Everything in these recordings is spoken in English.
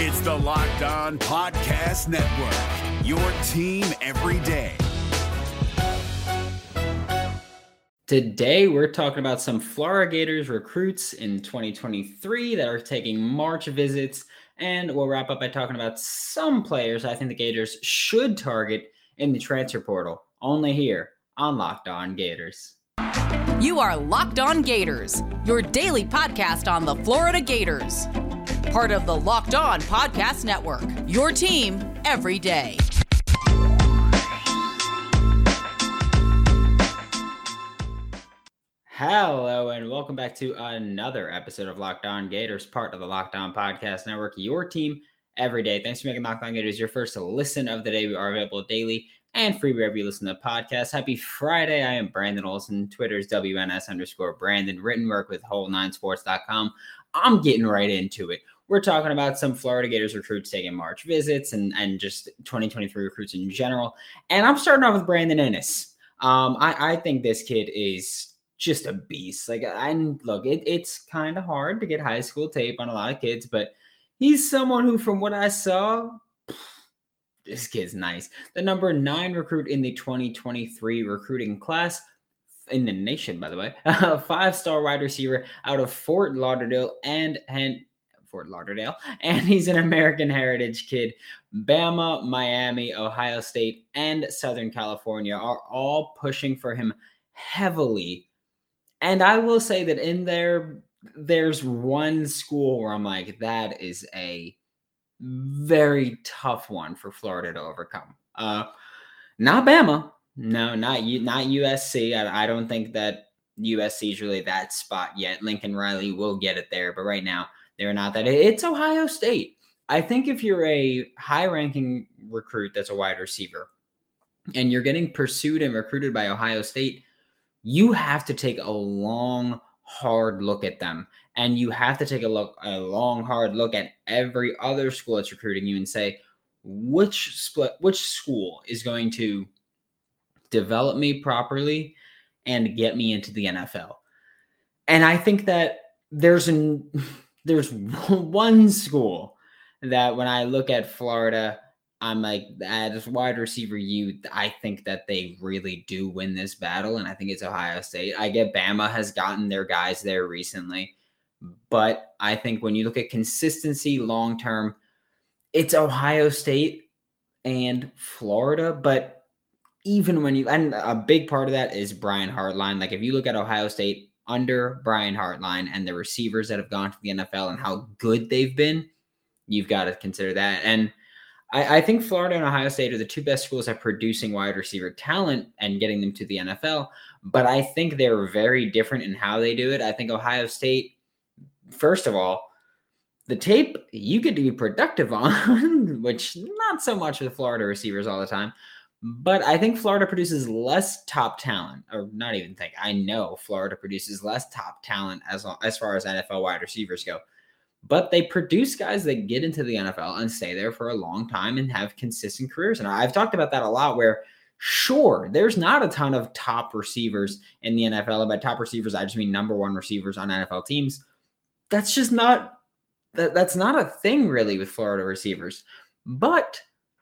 It's the Locked On Podcast Network, your team every day. Today, we're talking about some Florida Gators recruits in 2023 that are taking March visits. And we'll wrap up by talking about some players I think the Gators should target in the transfer portal, only here on Locked On Gators. You are Locked On Gators, your daily podcast on the Florida Gators. Part of the Locked On Podcast Network, your team every day. Hello, and welcome back to another episode of Locked On Gators, part of the Locked On Podcast Network, your team every day. Thanks for making Locked On Gators your first listen of the day. We are available daily and free wherever you listen to podcasts. Happy Friday. I am Brandon Olson. Twitter's WNS underscore Brandon. Written work with Whole9Sports.com. I'm getting right into it. We're talking about some Florida Gators recruits taking March visits and, and just 2023 recruits in general. And I'm starting off with Brandon Inniss. Um, I, I think this kid is just a beast. Like, I look, it, it's kind of hard to get high school tape on a lot of kids, but he's someone who, from what I saw, this kid's nice. The number nine recruit in the 2023 recruiting class in the nation, by the way, a five star wide receiver out of Fort Lauderdale and, and Fort Lauderdale, and he's an American Heritage kid. Bama, Miami, Ohio State, and Southern California are all pushing for him heavily and I will say that in there, there's one school where I'm like, that is a very tough one for Florida to overcome. Uh, not Bama. No, not you, not USC. I, I don't think that USC is really that spot yet. Lincoln Riley will get it there, but right now they're not that. It's Ohio State. I think if you're a high ranking recruit that's a wide receiver and you're getting pursued and recruited by Ohio State, you have to take a long, hard look at them. And you have to take a look, a long, hard look at every other school that's recruiting you and say, which split, which school is going to develop me properly and get me into the NFL. And I think that there's an there's one school that when I look at Florida I'm like, as wide receiver you, I think that they really do win this battle, and I think it's Ohio State. I get Bama has gotten their guys there recently, but I think when you look at consistency long term, it's Ohio State and Florida. But even when you, and a big part of that is Brian Hartline. Like if you look at Ohio State under Brian Hartline and the receivers that have gone to the NFL and how good they've been, you've got to consider that. And I, I, think Florida and Ohio State are the two best schools at producing wide receiver talent and getting them to the NFL. But I think they're very different in how they do it. I think Ohio State, first of all, the tape you get to be productive on, which not so much with Florida receivers all the time. But I think Florida produces less top talent, or not even think. I know Florida produces less top talent as as far as NFL wide receivers go but they produce guys that get into the NFL and stay there for a long time and have consistent careers. And I've talked about that a lot where sure, there's not a ton of top receivers in the NFL. And by top receivers, I just mean number one receivers on NFL teams. That's just not that, that's not a thing really with Florida receivers. But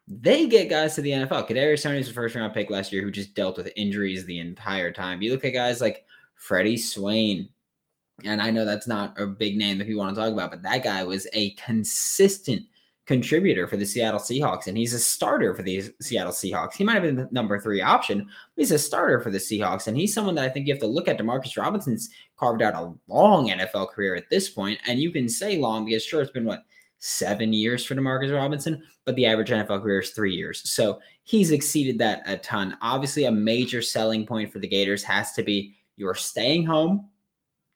they get guys to the NFL. Kadarius Toney was a first round pick last year who just dealt with injuries the entire time. You look at guys like Freddie Swain, and I know that's not a big name that you want to talk about, but that guy was a consistent contributor for the Seattle Seahawks, and he's a starter for the Seattle Seahawks. He might have been the number three option, but he's a starter for the Seahawks, and he's someone that I think you have to look at. Demarcus Robinson's carved out a long NFL career at this point, and you can say long because sure, it's been what seven years for Demarcus Robinson, but the average NFL career is three years. So he's exceeded that a ton. Obviously, a major selling point for the Gators has to be you're staying home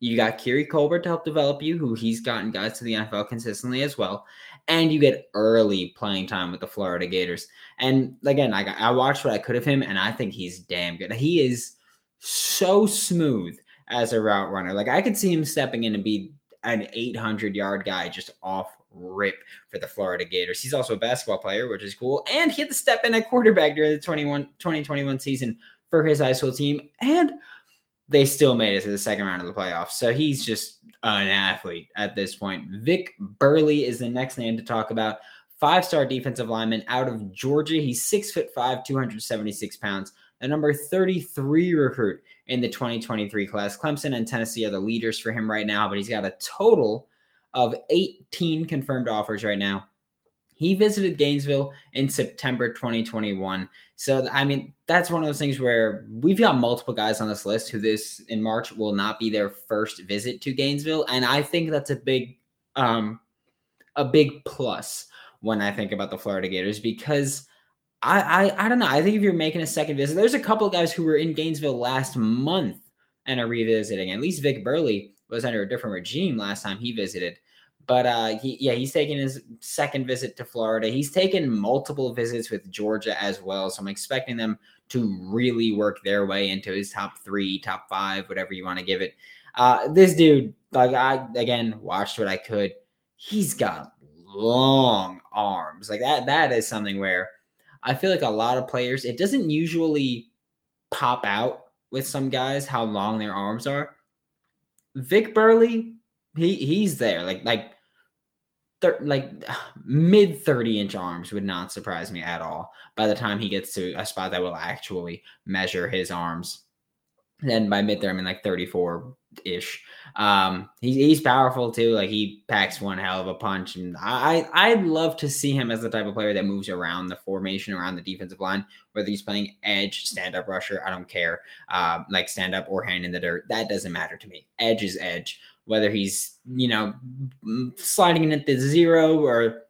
you got Keary Colbert to help develop you, who he's gotten guys to the NFL consistently as well. And you get early playing time with the Florida Gators. And again, I, I watched what I could of him, and I think he's damn good. He is so smooth as a route runner. Like I could see him stepping in and be an 800 yard guy just off rip for the Florida Gators. He's also a basketball player, which is cool. And he had to step in at quarterback during the 21, 2021 season for his high school team. And they still made it to the second round of the playoffs. So he's just an athlete at this point. Vic Burley is the next name to talk about. Five star defensive lineman out of Georgia. He's six foot five, 276 pounds, the number 33 recruit in the 2023 class. Clemson and Tennessee are the leaders for him right now, but he's got a total of 18 confirmed offers right now. He visited Gainesville in September 2021. So, I mean, that's one of those things where we've got multiple guys on this list who this in March will not be their first visit to Gainesville. And I think that's a big, um, a big plus when I think about the Florida Gators because I, I, I don't know. I think if you're making a second visit, there's a couple of guys who were in Gainesville last month and are revisiting. At least Vic Burley was under a different regime last time he visited. But uh, he, yeah, he's taking his second visit to Florida. He's taken multiple visits with Georgia as well. So I'm expecting them to really work their way into his top three, top five, whatever you want to give it. Uh, this dude, like I again watched what I could. He's got long arms. Like that. That is something where I feel like a lot of players. It doesn't usually pop out with some guys how long their arms are. Vic Burley, he he's there. Like like thir- like mid 30 inch arms would not surprise me at all by the time he gets to a spot that will actually measure his arms. Then by mid there, I mean like 34 ish. Um, he's, he's powerful too. Like he packs one hell of a punch, and I I'd love to see him as the type of player that moves around the formation, around the defensive line, whether he's playing edge, stand up rusher. I don't care. Uh, like stand up or hand in the dirt, that doesn't matter to me. Edge is edge whether he's you know sliding in at the zero or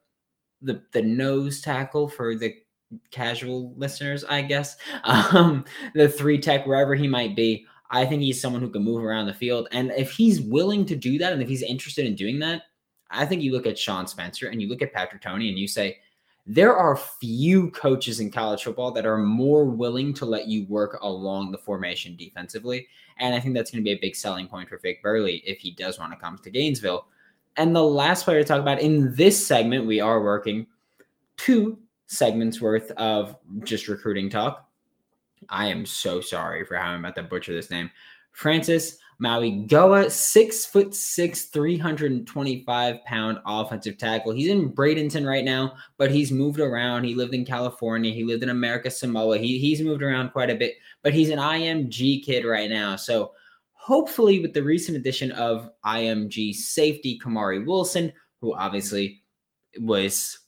the the nose tackle for the casual listeners, I guess. Um, the three tech wherever he might be. I think he's someone who can move around the field, and if he's willing to do that, and if he's interested in doing that, I think you look at Sean Spencer and you look at Patrick Toney, and you say there are few coaches in college football that are more willing to let you work along the formation defensively. And I think that's going to be a big selling point for Vic Burley if he does want to come to Gainesville. And the last player to talk about in this segment, we are working two segments worth of just recruiting talk. I am so sorry for how I'm about to butcher this name. Francis Mauigoa, six foot six, 325 pound offensive tackle. He's in Bradenton right now, but he's moved around. He lived in California. He lived in America Samoa. He, he's moved around quite a bit, but he's an IMG kid right now. So hopefully, with the recent addition of IMG safety Kamari Wilson, who obviously was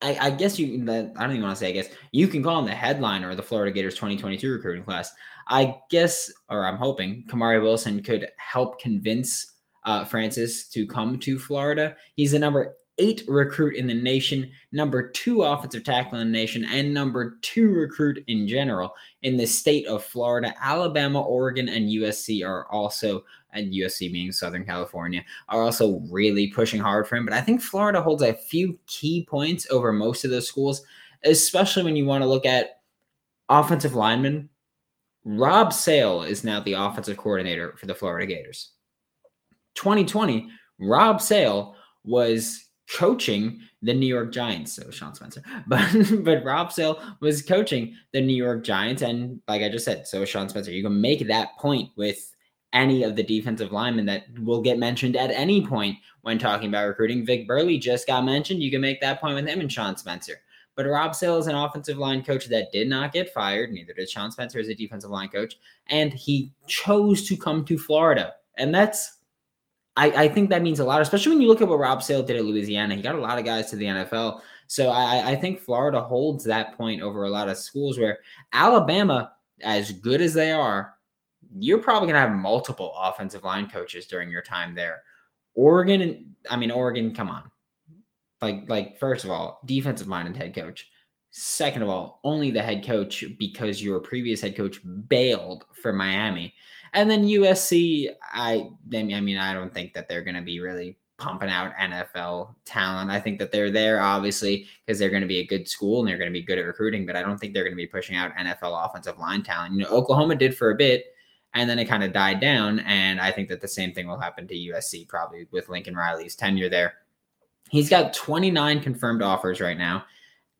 I, I, guess you I don't even want to say I guess you can call him the headliner of the Florida Gators 2022 recruiting class. I guess, or I'm hoping, Kamari Wilson could help convince uh, Francis to come to Florida. He's the number eight recruit in the nation, number two offensive tackle in the nation, and number two recruit in general in the state of Florida. Alabama, Oregon, and USC are also, and USC being Southern California, are also really pushing hard for him. But I think Florida holds a few key points over most of those schools, especially when you want to look at offensive linemen Rob Sale is now the offensive coordinator for the Florida Gators. 2020, Rob Sale was coaching the New York Giants. So Sean Spencer, but but Rob Sale was coaching the New York Giants, and like I just said, so Sean Spencer. You can make that point with any of the defensive linemen that will get mentioned at any point when talking about recruiting. Vic Burley just got mentioned. You can make that point with him and Sean Spencer. But Rob Sale is an offensive line coach that did not get fired. Neither did Sean Spencer as a defensive line coach. And he chose to come to Florida. And that's, I, I think that means a lot, especially when you look at what Rob Sale did at Louisiana. He got a lot of guys to the NFL. So I, I think Florida holds that point over a lot of schools where Alabama, as good as they are, you're probably going to have multiple offensive line coaches during your time there. Oregon, I mean, Oregon, come on like like first of all, defensive minded head coach. Second of all, only the head coach because your previous head coach bailed for Miami. And then USC, I I mean, I don't think that they're going to be really pumping out NFL talent. I think that they're there obviously because they're going to be a good school and they're going to be good at recruiting, but I don't think they're going to be pushing out NFL offensive line talent. You know, Oklahoma did for a bit and then it kind of died down and I think that the same thing will happen to USC probably with Lincoln Riley's tenure there. He's got 29 confirmed offers right now.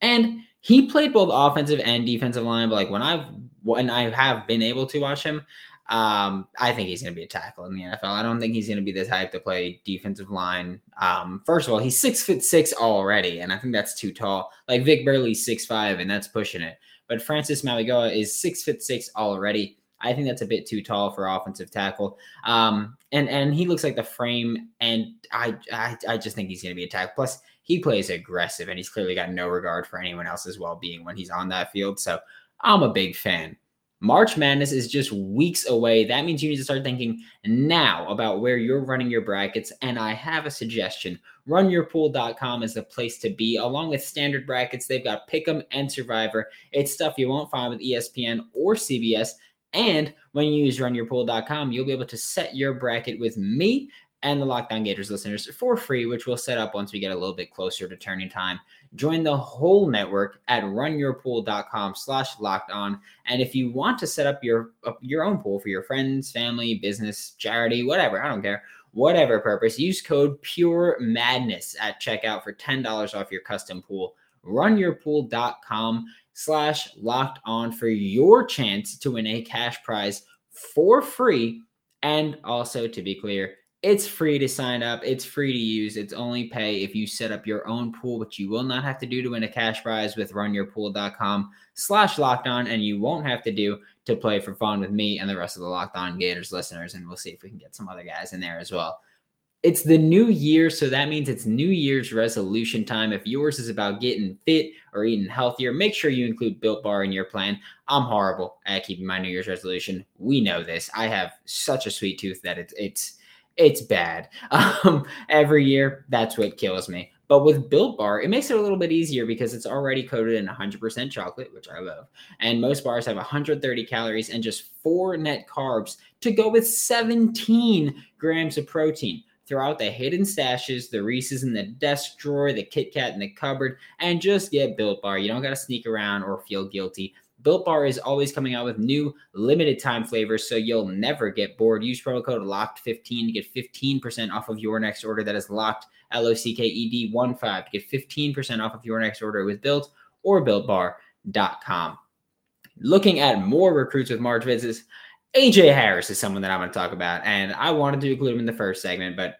And he played both offensive and defensive line, but like when I've when I have been able to watch him, Um, I think he's going to be a tackle in the NFL. I don't think he's going to be the type to play defensive line. Um, first of all, he's six foot six already, and I think that's too tall. Like Vic Burley's six five, and that's pushing it. But Francis Mauigoa is six foot six already. I think that's a bit too tall for offensive tackle. Um, and and he looks like the frame, and I I, I just think he's going to be a tackle. Plus, he plays aggressive, and he's clearly got no regard for anyone else's well being when he's on that field. So I'm a big fan. March Madness is just weeks away. That means you need to start thinking now about where you're running your brackets. And I have a suggestion. Runyourpool.com is the place to be. Along with standard brackets, they've got Pick'em and Survivor. It's stuff you won't find with ESPN or CBS. And when you use runyourpool.com, you'll be able to set your bracket with me and the Locked On Gators listeners for free, which we'll set up once we get a little bit closer to turning time. Join the whole network at runyourpool.com slash locked on. And if you want to set up your your own pool for your friends, family, business, charity, whatever, I don't care, whatever purpose, use code Pure Madness at checkout for $10 off your custom pool. Runyourpool.com slash locked on for your chance to win a cash prize for free. And also, to be clear, it's free to sign up. It's free to use. It's only pay if you set up your own pool, which you will not have to do to win a cash prize with runyourpool.com slash locked on. And you won't have to do to play for fun with me and the rest of the Locked On Gators listeners. And we'll see if we can get some other guys in there as well. It's the new year, so that means it's New Year's resolution time. If yours is about getting fit or eating healthier, make sure you include Built Bar in your plan. I'm horrible at keeping my New Year's resolution. We know this. I have such a sweet tooth that it's it's it's bad. Um, every year, that's what kills me. But with Built Bar, it makes it a little bit easier because it's already coated in 100% chocolate, which I love. And most bars have 130 calories and just four net carbs to go with 17 grams of protein. Throughout the hidden stashes, the Reese's in the desk drawer, the Kit Kat in the cupboard, and just get Built Bar. You don't got to sneak around or feel guilty. Built Bar is always coming out with new limited time flavors, so you'll never get bored. Use promo code LOCKED15 to get 15% off of your next order. That is locked, L O C K E D 1 5 to get 15% off of your next order with Built or BuiltBar.com. Looking at more recruits with March visits, AJ Harris is someone that I'm going to talk about, and I wanted to include him in the first segment, but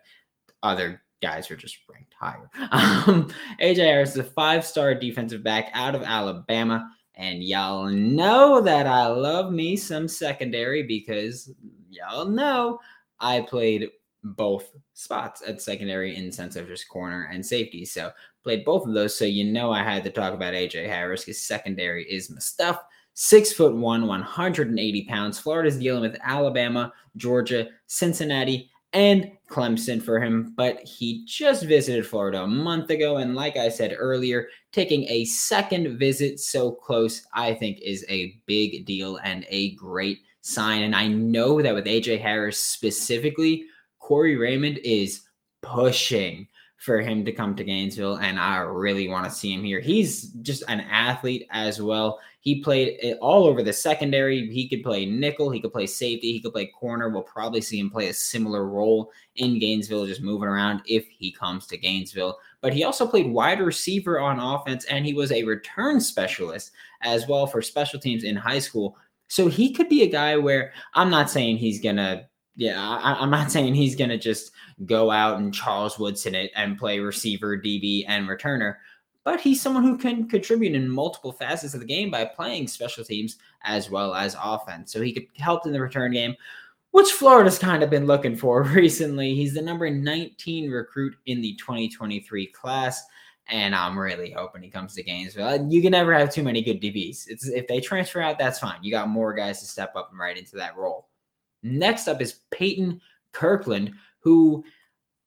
other guys are just ranked higher. Um, AJ Harris is a five star defensive back out of Alabama. And y'all know that I love me some secondary because y'all know I played both spots at secondary in sense of just corner and safety. So played both of those. So you know I had to talk about AJ Harris because secondary is my stuff. Six foot one, 180 pounds. Florida's dealing with Alabama, Georgia, Cincinnati, and Clemson for him, but he just visited Florida a month ago. And like I said earlier, taking a second visit so close, I think is a big deal and a great sign. And I know that with AJ Harris specifically, Corey Raymond is pushing for him to come to Gainesville, and I really want to see him here. He's just an athlete as well. He played all over the secondary. He could play nickel, he could play safety, he could play corner. We'll probably see him play a similar role in Gainesville, just moving around if he comes to Gainesville. But he also played wide receiver on offense, and he was a return specialist as well for special teams in high school. So he could be a guy where I'm not saying he's gonna yeah, I, am not saying he's going to just go out and Charles Woodson it and play receiver, DB, and returner, but he's someone who can contribute in multiple facets of the game by playing special teams as well as offense. So he could help in the return game, which Florida's kind of been looking for recently. He's the number 19 recruit in the 2023 class. And I'm really hoping he comes to Gainesville. You can never have too many good DBs. It's if they transfer out, that's fine. You got more guys to step up and right into that role. Next up is Peyton Kirkland, who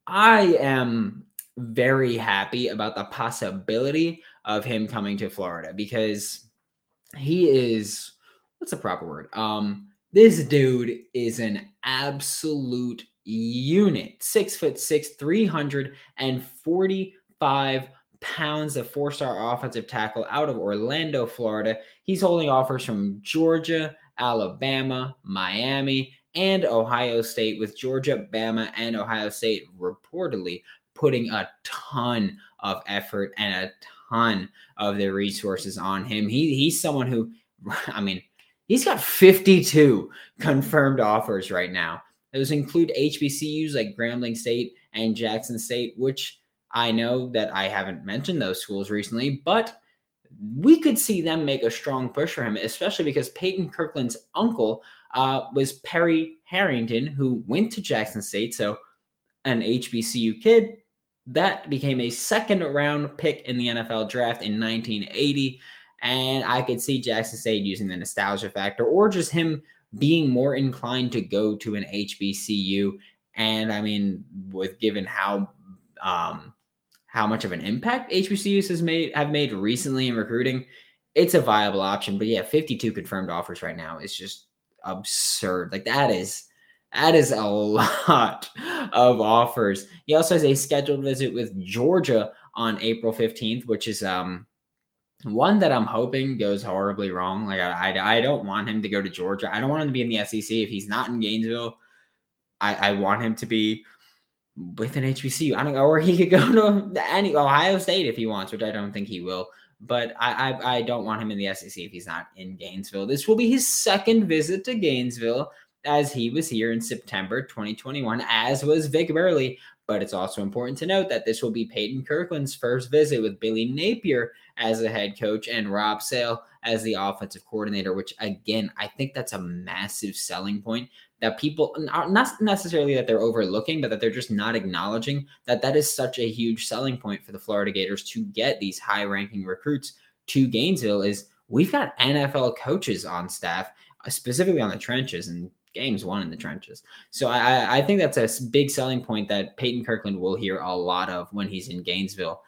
I am very happy about the possibility of him coming to Florida because he is what's the proper word? Um, this dude is an absolute unit. Six foot six, 345 pounds of four star offensive tackle out of Orlando, Florida. He's holding offers from Georgia, Alabama, Miami, and Ohio State, with Georgia, Bama, and Ohio State reportedly putting a ton of effort and a ton of their resources on him. He he's someone who, I mean, He's got 52 confirmed offers right now. Those include HBCUs like Grambling State and Jackson State, which I know that I haven't mentioned those schools recently, but we could see them make a strong push for him, especially because Peyton Kirkland's uncle uh, was Perry Harrington, who went to Jackson State. So, an HBCU kid that became a second round pick in the NFL draft in 1980. And I could see Jackson State using the nostalgia factor or just him being more inclined to go to an HBCU. And I mean, with given how um, how much of an impact HBCUs has made have made recently in recruiting, it's a viable option. But yeah, 52 confirmed offers right now is just absurd. Like that is that is a lot of offers. He also has a scheduled visit with Georgia on April 15th, which is um one that I'm hoping goes horribly wrong. Like I, I, I don't want him to go to Georgia. I don't want him to be in the SEC if he's not in Gainesville. I, I want him to be with an HBCU. I don't know, or he could go to any Ohio State if he wants, which I don't think he will. But I, I, I don't want him in the SEC if he's not in Gainesville. This will be his second visit to Gainesville as he was here in September 2021, as was Vic Burley. But it's also important to note that this will be Peyton Kirkland's first visit with Billy Napier as the head coach and Rob Sale as the offensive coordinator, which again, I think that's a massive selling point that people not necessarily that they're overlooking, but that they're just not acknowledging that that is such a huge selling point for the Florida Gators to get these high ranking recruits to Gainesville is we've got NFL coaches on staff, uh, specifically on the trenches and games won in the trenches. So I, I think that's a big selling point that Peyton Kirkland will hear a lot of when he's in Gainesville.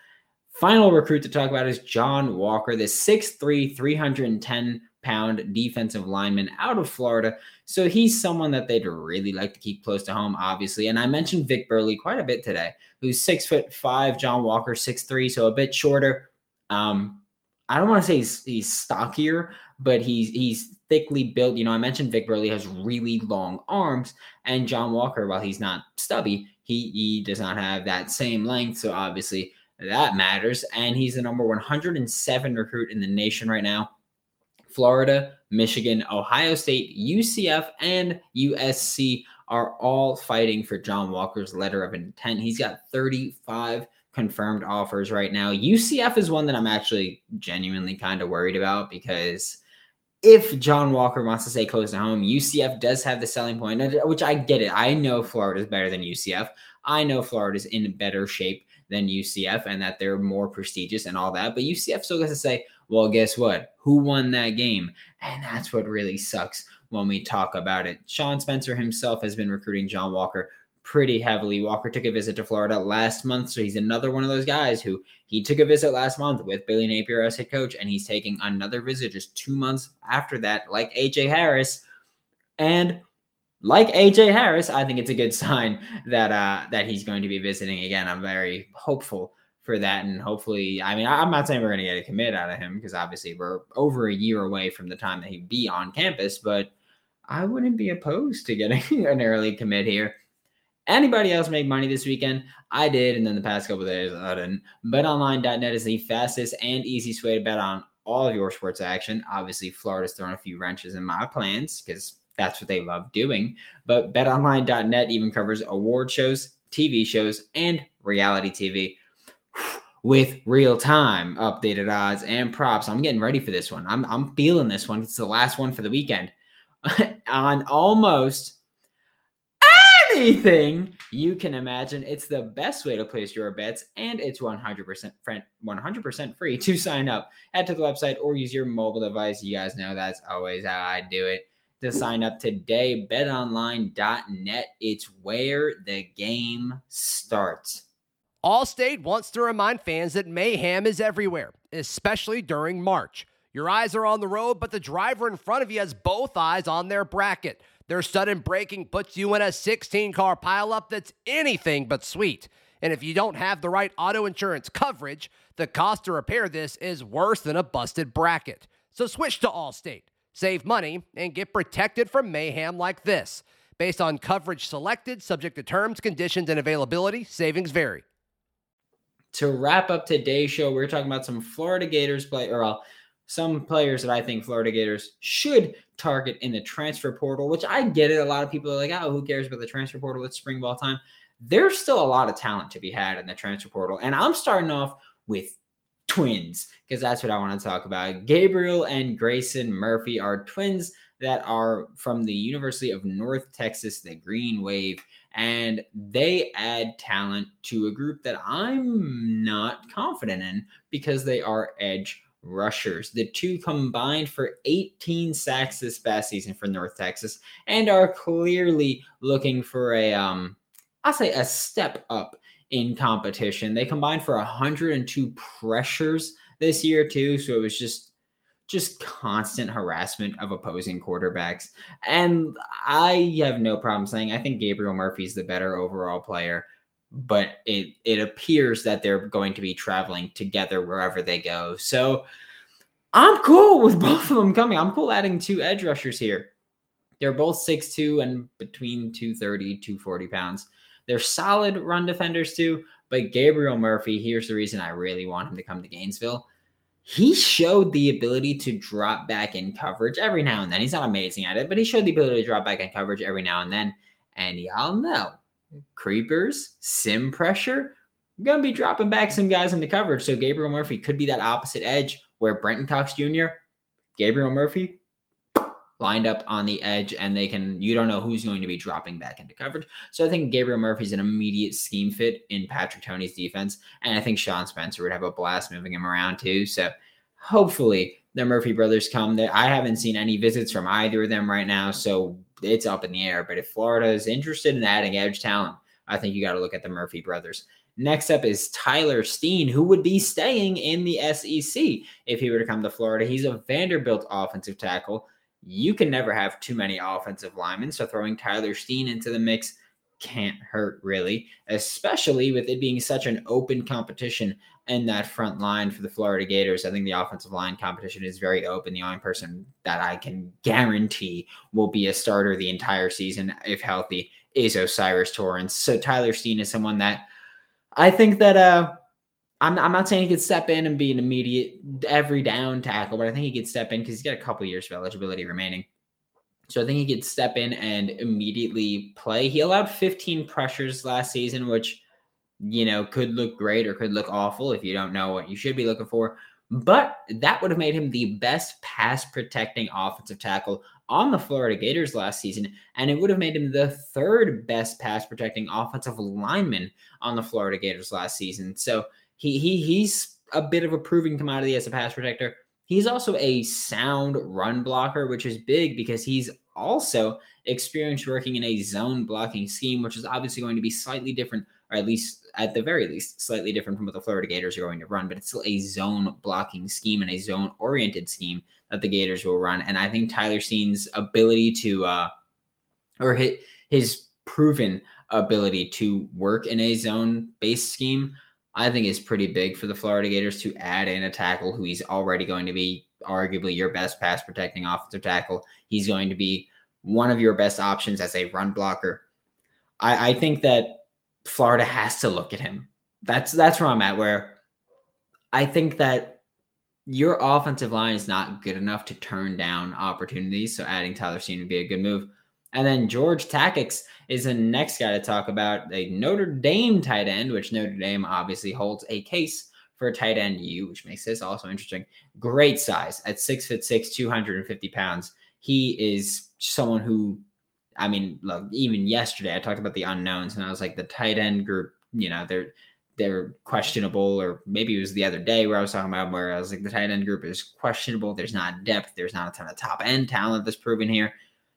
Final recruit to talk about is John Walker, the 6'3, 310 pound defensive lineman out of Florida. So he's someone that they'd really like to keep close to home, obviously. And I mentioned Vic Burley quite a bit today, who's six foot five, John Walker six three, so a bit shorter. Um, I don't want to say he's, he's stockier, but he's he's thickly built. You know, I mentioned Vic Burley has really long arms, and John Walker, while he's not stubby, he he does not have that same length. So obviously that matters. And he's the number 107 recruit in the nation right now. Florida, Michigan, Ohio State, UCF, and USC are all fighting for John Walker's letter of intent. He's got 35 confirmed offers right now. UCF is one that I'm actually genuinely kind of worried about because if John Walker wants to stay close to home, UCF does have the selling point, which I get it. I know Florida is better than UCF. I know Florida is in better shape than UCF and that they're more prestigious and all that. But UCF still gets to say, well, guess what? Who won that game? And that's what really sucks when we talk about it. Sean Spencer himself has been recruiting John Walker pretty heavily. Walker took a visit to Florida last month, so he's another one of those guys who he took a visit last month with Billy Napier as head coach, and he's taking another visit just two months after that, like AJ Harris. And like AJ Harris, I think it's a good sign that uh, that he's going to be visiting again. I'm very hopeful for that, and hopefully, I mean, I'm not saying we're going to get a commit out of him because obviously we're over a year away from the time that he'd be on campus, but I wouldn't be opposed to getting an early commit here. Anybody else make money this weekend? I did, and then the past couple days I didn't. BetOnline.net is the fastest and easiest way to bet on all of your sports action. Obviously, Florida's thrown a few wrenches in my plans because that's what they love doing. But betonline.net even covers award shows, TV shows, and reality TV with real time updated odds and props. I'm getting ready for this one. I'm, I'm feeling this one. It's the last one for the weekend. On almost anything you can imagine, it's the best way to place your bets, and it's 100% 100% free to sign up. Head to the website or use your mobile device. You guys know that's always how I do it to sign up today. BetOnline.net. It's where the game starts. Allstate wants to remind fans that mayhem is everywhere, especially during March. Your eyes are on the road, but the driver in front of you has both eyes on their bracket. Their sudden braking puts you in a 16 car pileup that's anything but sweet. And if you don't have the right auto insurance coverage, the cost to repair this is worse than a busted bracket. So switch to Allstate save money, and get protected from mayhem like this. Based on coverage selected, subject to terms, conditions, and availability, savings vary. To wrap up today's show, we're talking about some Florida Gators play, or uh, some players that I think Florida Gators should target in the transfer portal, which I get it. A lot of people are like, oh, who cares about the transfer portal? It's spring ball time. There's still a lot of talent to be had in the transfer portal. And I'm starting off with twins because that's what I want to talk about. Gabriel and Grayson Murphy are twins that are from the University of North Texas, the Green Wave, and they add talent to a group that I'm not confident in because they are edge rushers. The two combined for 18 sacks this past season for North Texas and are clearly looking for a um I'll say a step up in competition. They combined for 102 pressures this year too, so it was just just constant harassment of opposing quarterbacks. And I have no problem saying I think Gabriel Murphy's the better overall player, but it it appears that they're going to be traveling together wherever they go. So I'm cool with both of them coming. I'm cool adding two edge rushers here. They're both 6'2 and between 230, 240 pounds. They're solid run defenders too. But Gabriel Murphy, here's the reason I really want him to come to Gainesville. He showed the ability to drop back in coverage every now and then. He's not amazing at it, but he showed the ability to drop back in coverage every now and then. And y'all know creepers, sim pressure, going to be dropping back some guys in the coverage. So Gabriel Murphy could be that opposite edge where Brenton Cox Jr., Gabriel Murphy, lined up on the edge and they can you don't know who's going to be dropping back into coverage. So I think Gabriel Murphy's an immediate scheme fit in Patrick Toney's defense. And I think Sean Spencer would have a blast moving him around too. So hopefully the Murphy brothers come. I haven't seen any visits from either of them right now. So it's up in the air. But if Florida is interested in adding edge talent, I think you got to look at the Murphy brothers. Next up is Tyler Steen, who would be staying in the SEC if he were to come to Florida. He's a Vanderbilt offensive tackle you can never have too many offensive linemen. So throwing Tyler Steen into the mix can't hurt really, especially with it being such an open competition in that front line for the Florida Gators. I think the offensive line competition is very open. The only person that I can guarantee will be a starter the entire season if healthy is O'Cyrus Torrence. So Tyler Steen is someone that I think that uh I'm, I'm not saying he could step in and be an immediate every down tackle, but I think he could step in because he's got a couple years of eligibility remaining. So I think he could step in and immediately play. He allowed 15 pressures last season, which you know could look great or could look awful if you don't know what you should be looking for. But that would have made him the best pass protecting offensive tackle on the Florida Gators last season, and it would have made him the third best pass protecting offensive lineman on the Florida Gators last season. So he he he's a bit of a proving commodity as a pass protector. He's also a sound run blocker, which is big because he's also experienced working in a zone blocking scheme, which is obviously going to be slightly different, or at least at the very least, slightly different from what the Florida Gators are going to run, but it's still a zone blocking scheme and a zone oriented scheme that the Gators will run. And I think Tyler Steen's ability to, uh, or his, proven ability to work in a zone based scheme I think is pretty big for the Florida Gators to add in a tackle who he's already going to be arguably your best pass protecting offensive tackle. He's going to be one of your best options as a run blocker. I, I think that Florida has to look at him. That's that's where I'm at. Where I think that your offensive line is not good enough to turn down opportunities. So adding Tyler Steen would be a good move. And then George Takacs is the next guy to talk about a Notre Dame tight end, which Notre Dame obviously holds a case for tight end U, which makes this also interesting. Great size at six foot six, 250 pounds. He is someone who, I mean, look, even yesterday I talked about the unknowns and I was like, the tight end group, you know, they're they're questionable, or maybe it was the other day where I was talking about where I was like, the tight end group is questionable. There's not depth, there's not a ton of top end talent that's proven here.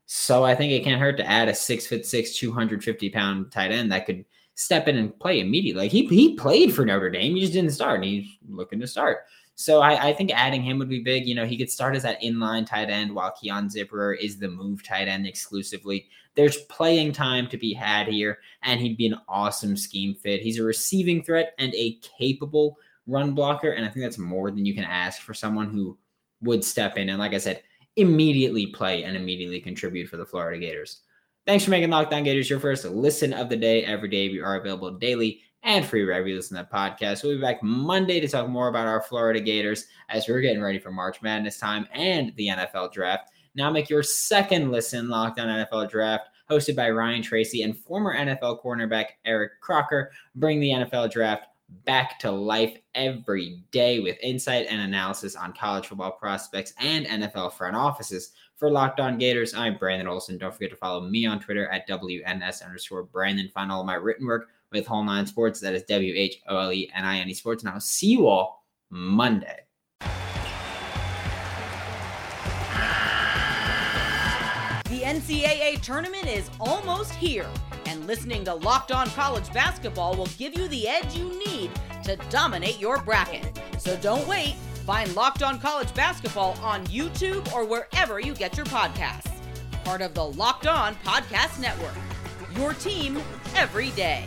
So I think it can't hurt to add a six foot six, 250 pound tight end that could step in and play immediately. Like he he played for Notre Dame, he just didn't start, and he's looking to start. So I, I think adding him would be big. You know, he could start as that inline tight end while Keon Zipperer is the move tight end exclusively. There's playing time to be had here, and he'd be an awesome scheme fit. He's a receiving threat and a capable run blocker, and I think that's more than you can ask for someone who would step in. And like I said, immediately play and immediately contribute for the Florida Gators. Thanks for making Locked On Gators your first listen of the day every day. We are available daily and free you listen to podcast. We'll be back Monday to talk more about our Florida Gators as we're getting ready for March Madness time and the NFL draft. Now make your second listen Locked On NFL Draft, hosted by Ryan Tracy and former NFL cornerback Eric Crocker, bring the NFL draft back to life every day with insight and analysis on college football prospects and NFL front offices. For Locked On Gators, I'm Brandon Olson. Don't forget to follow me on Twitter at WNS underscore Brandon. Find all of my written work with Whole Nine Sports. That is W H O L E N I N E Sports. And I'll see you all Monday. The NCAA tournament is almost here, and listening to Locked On College Basketball will give you the edge you need to dominate your bracket. So don't wait. Find Locked On College Basketball on YouTube or wherever you get your podcasts. Part of the Locked On Podcast Network. Your team every day.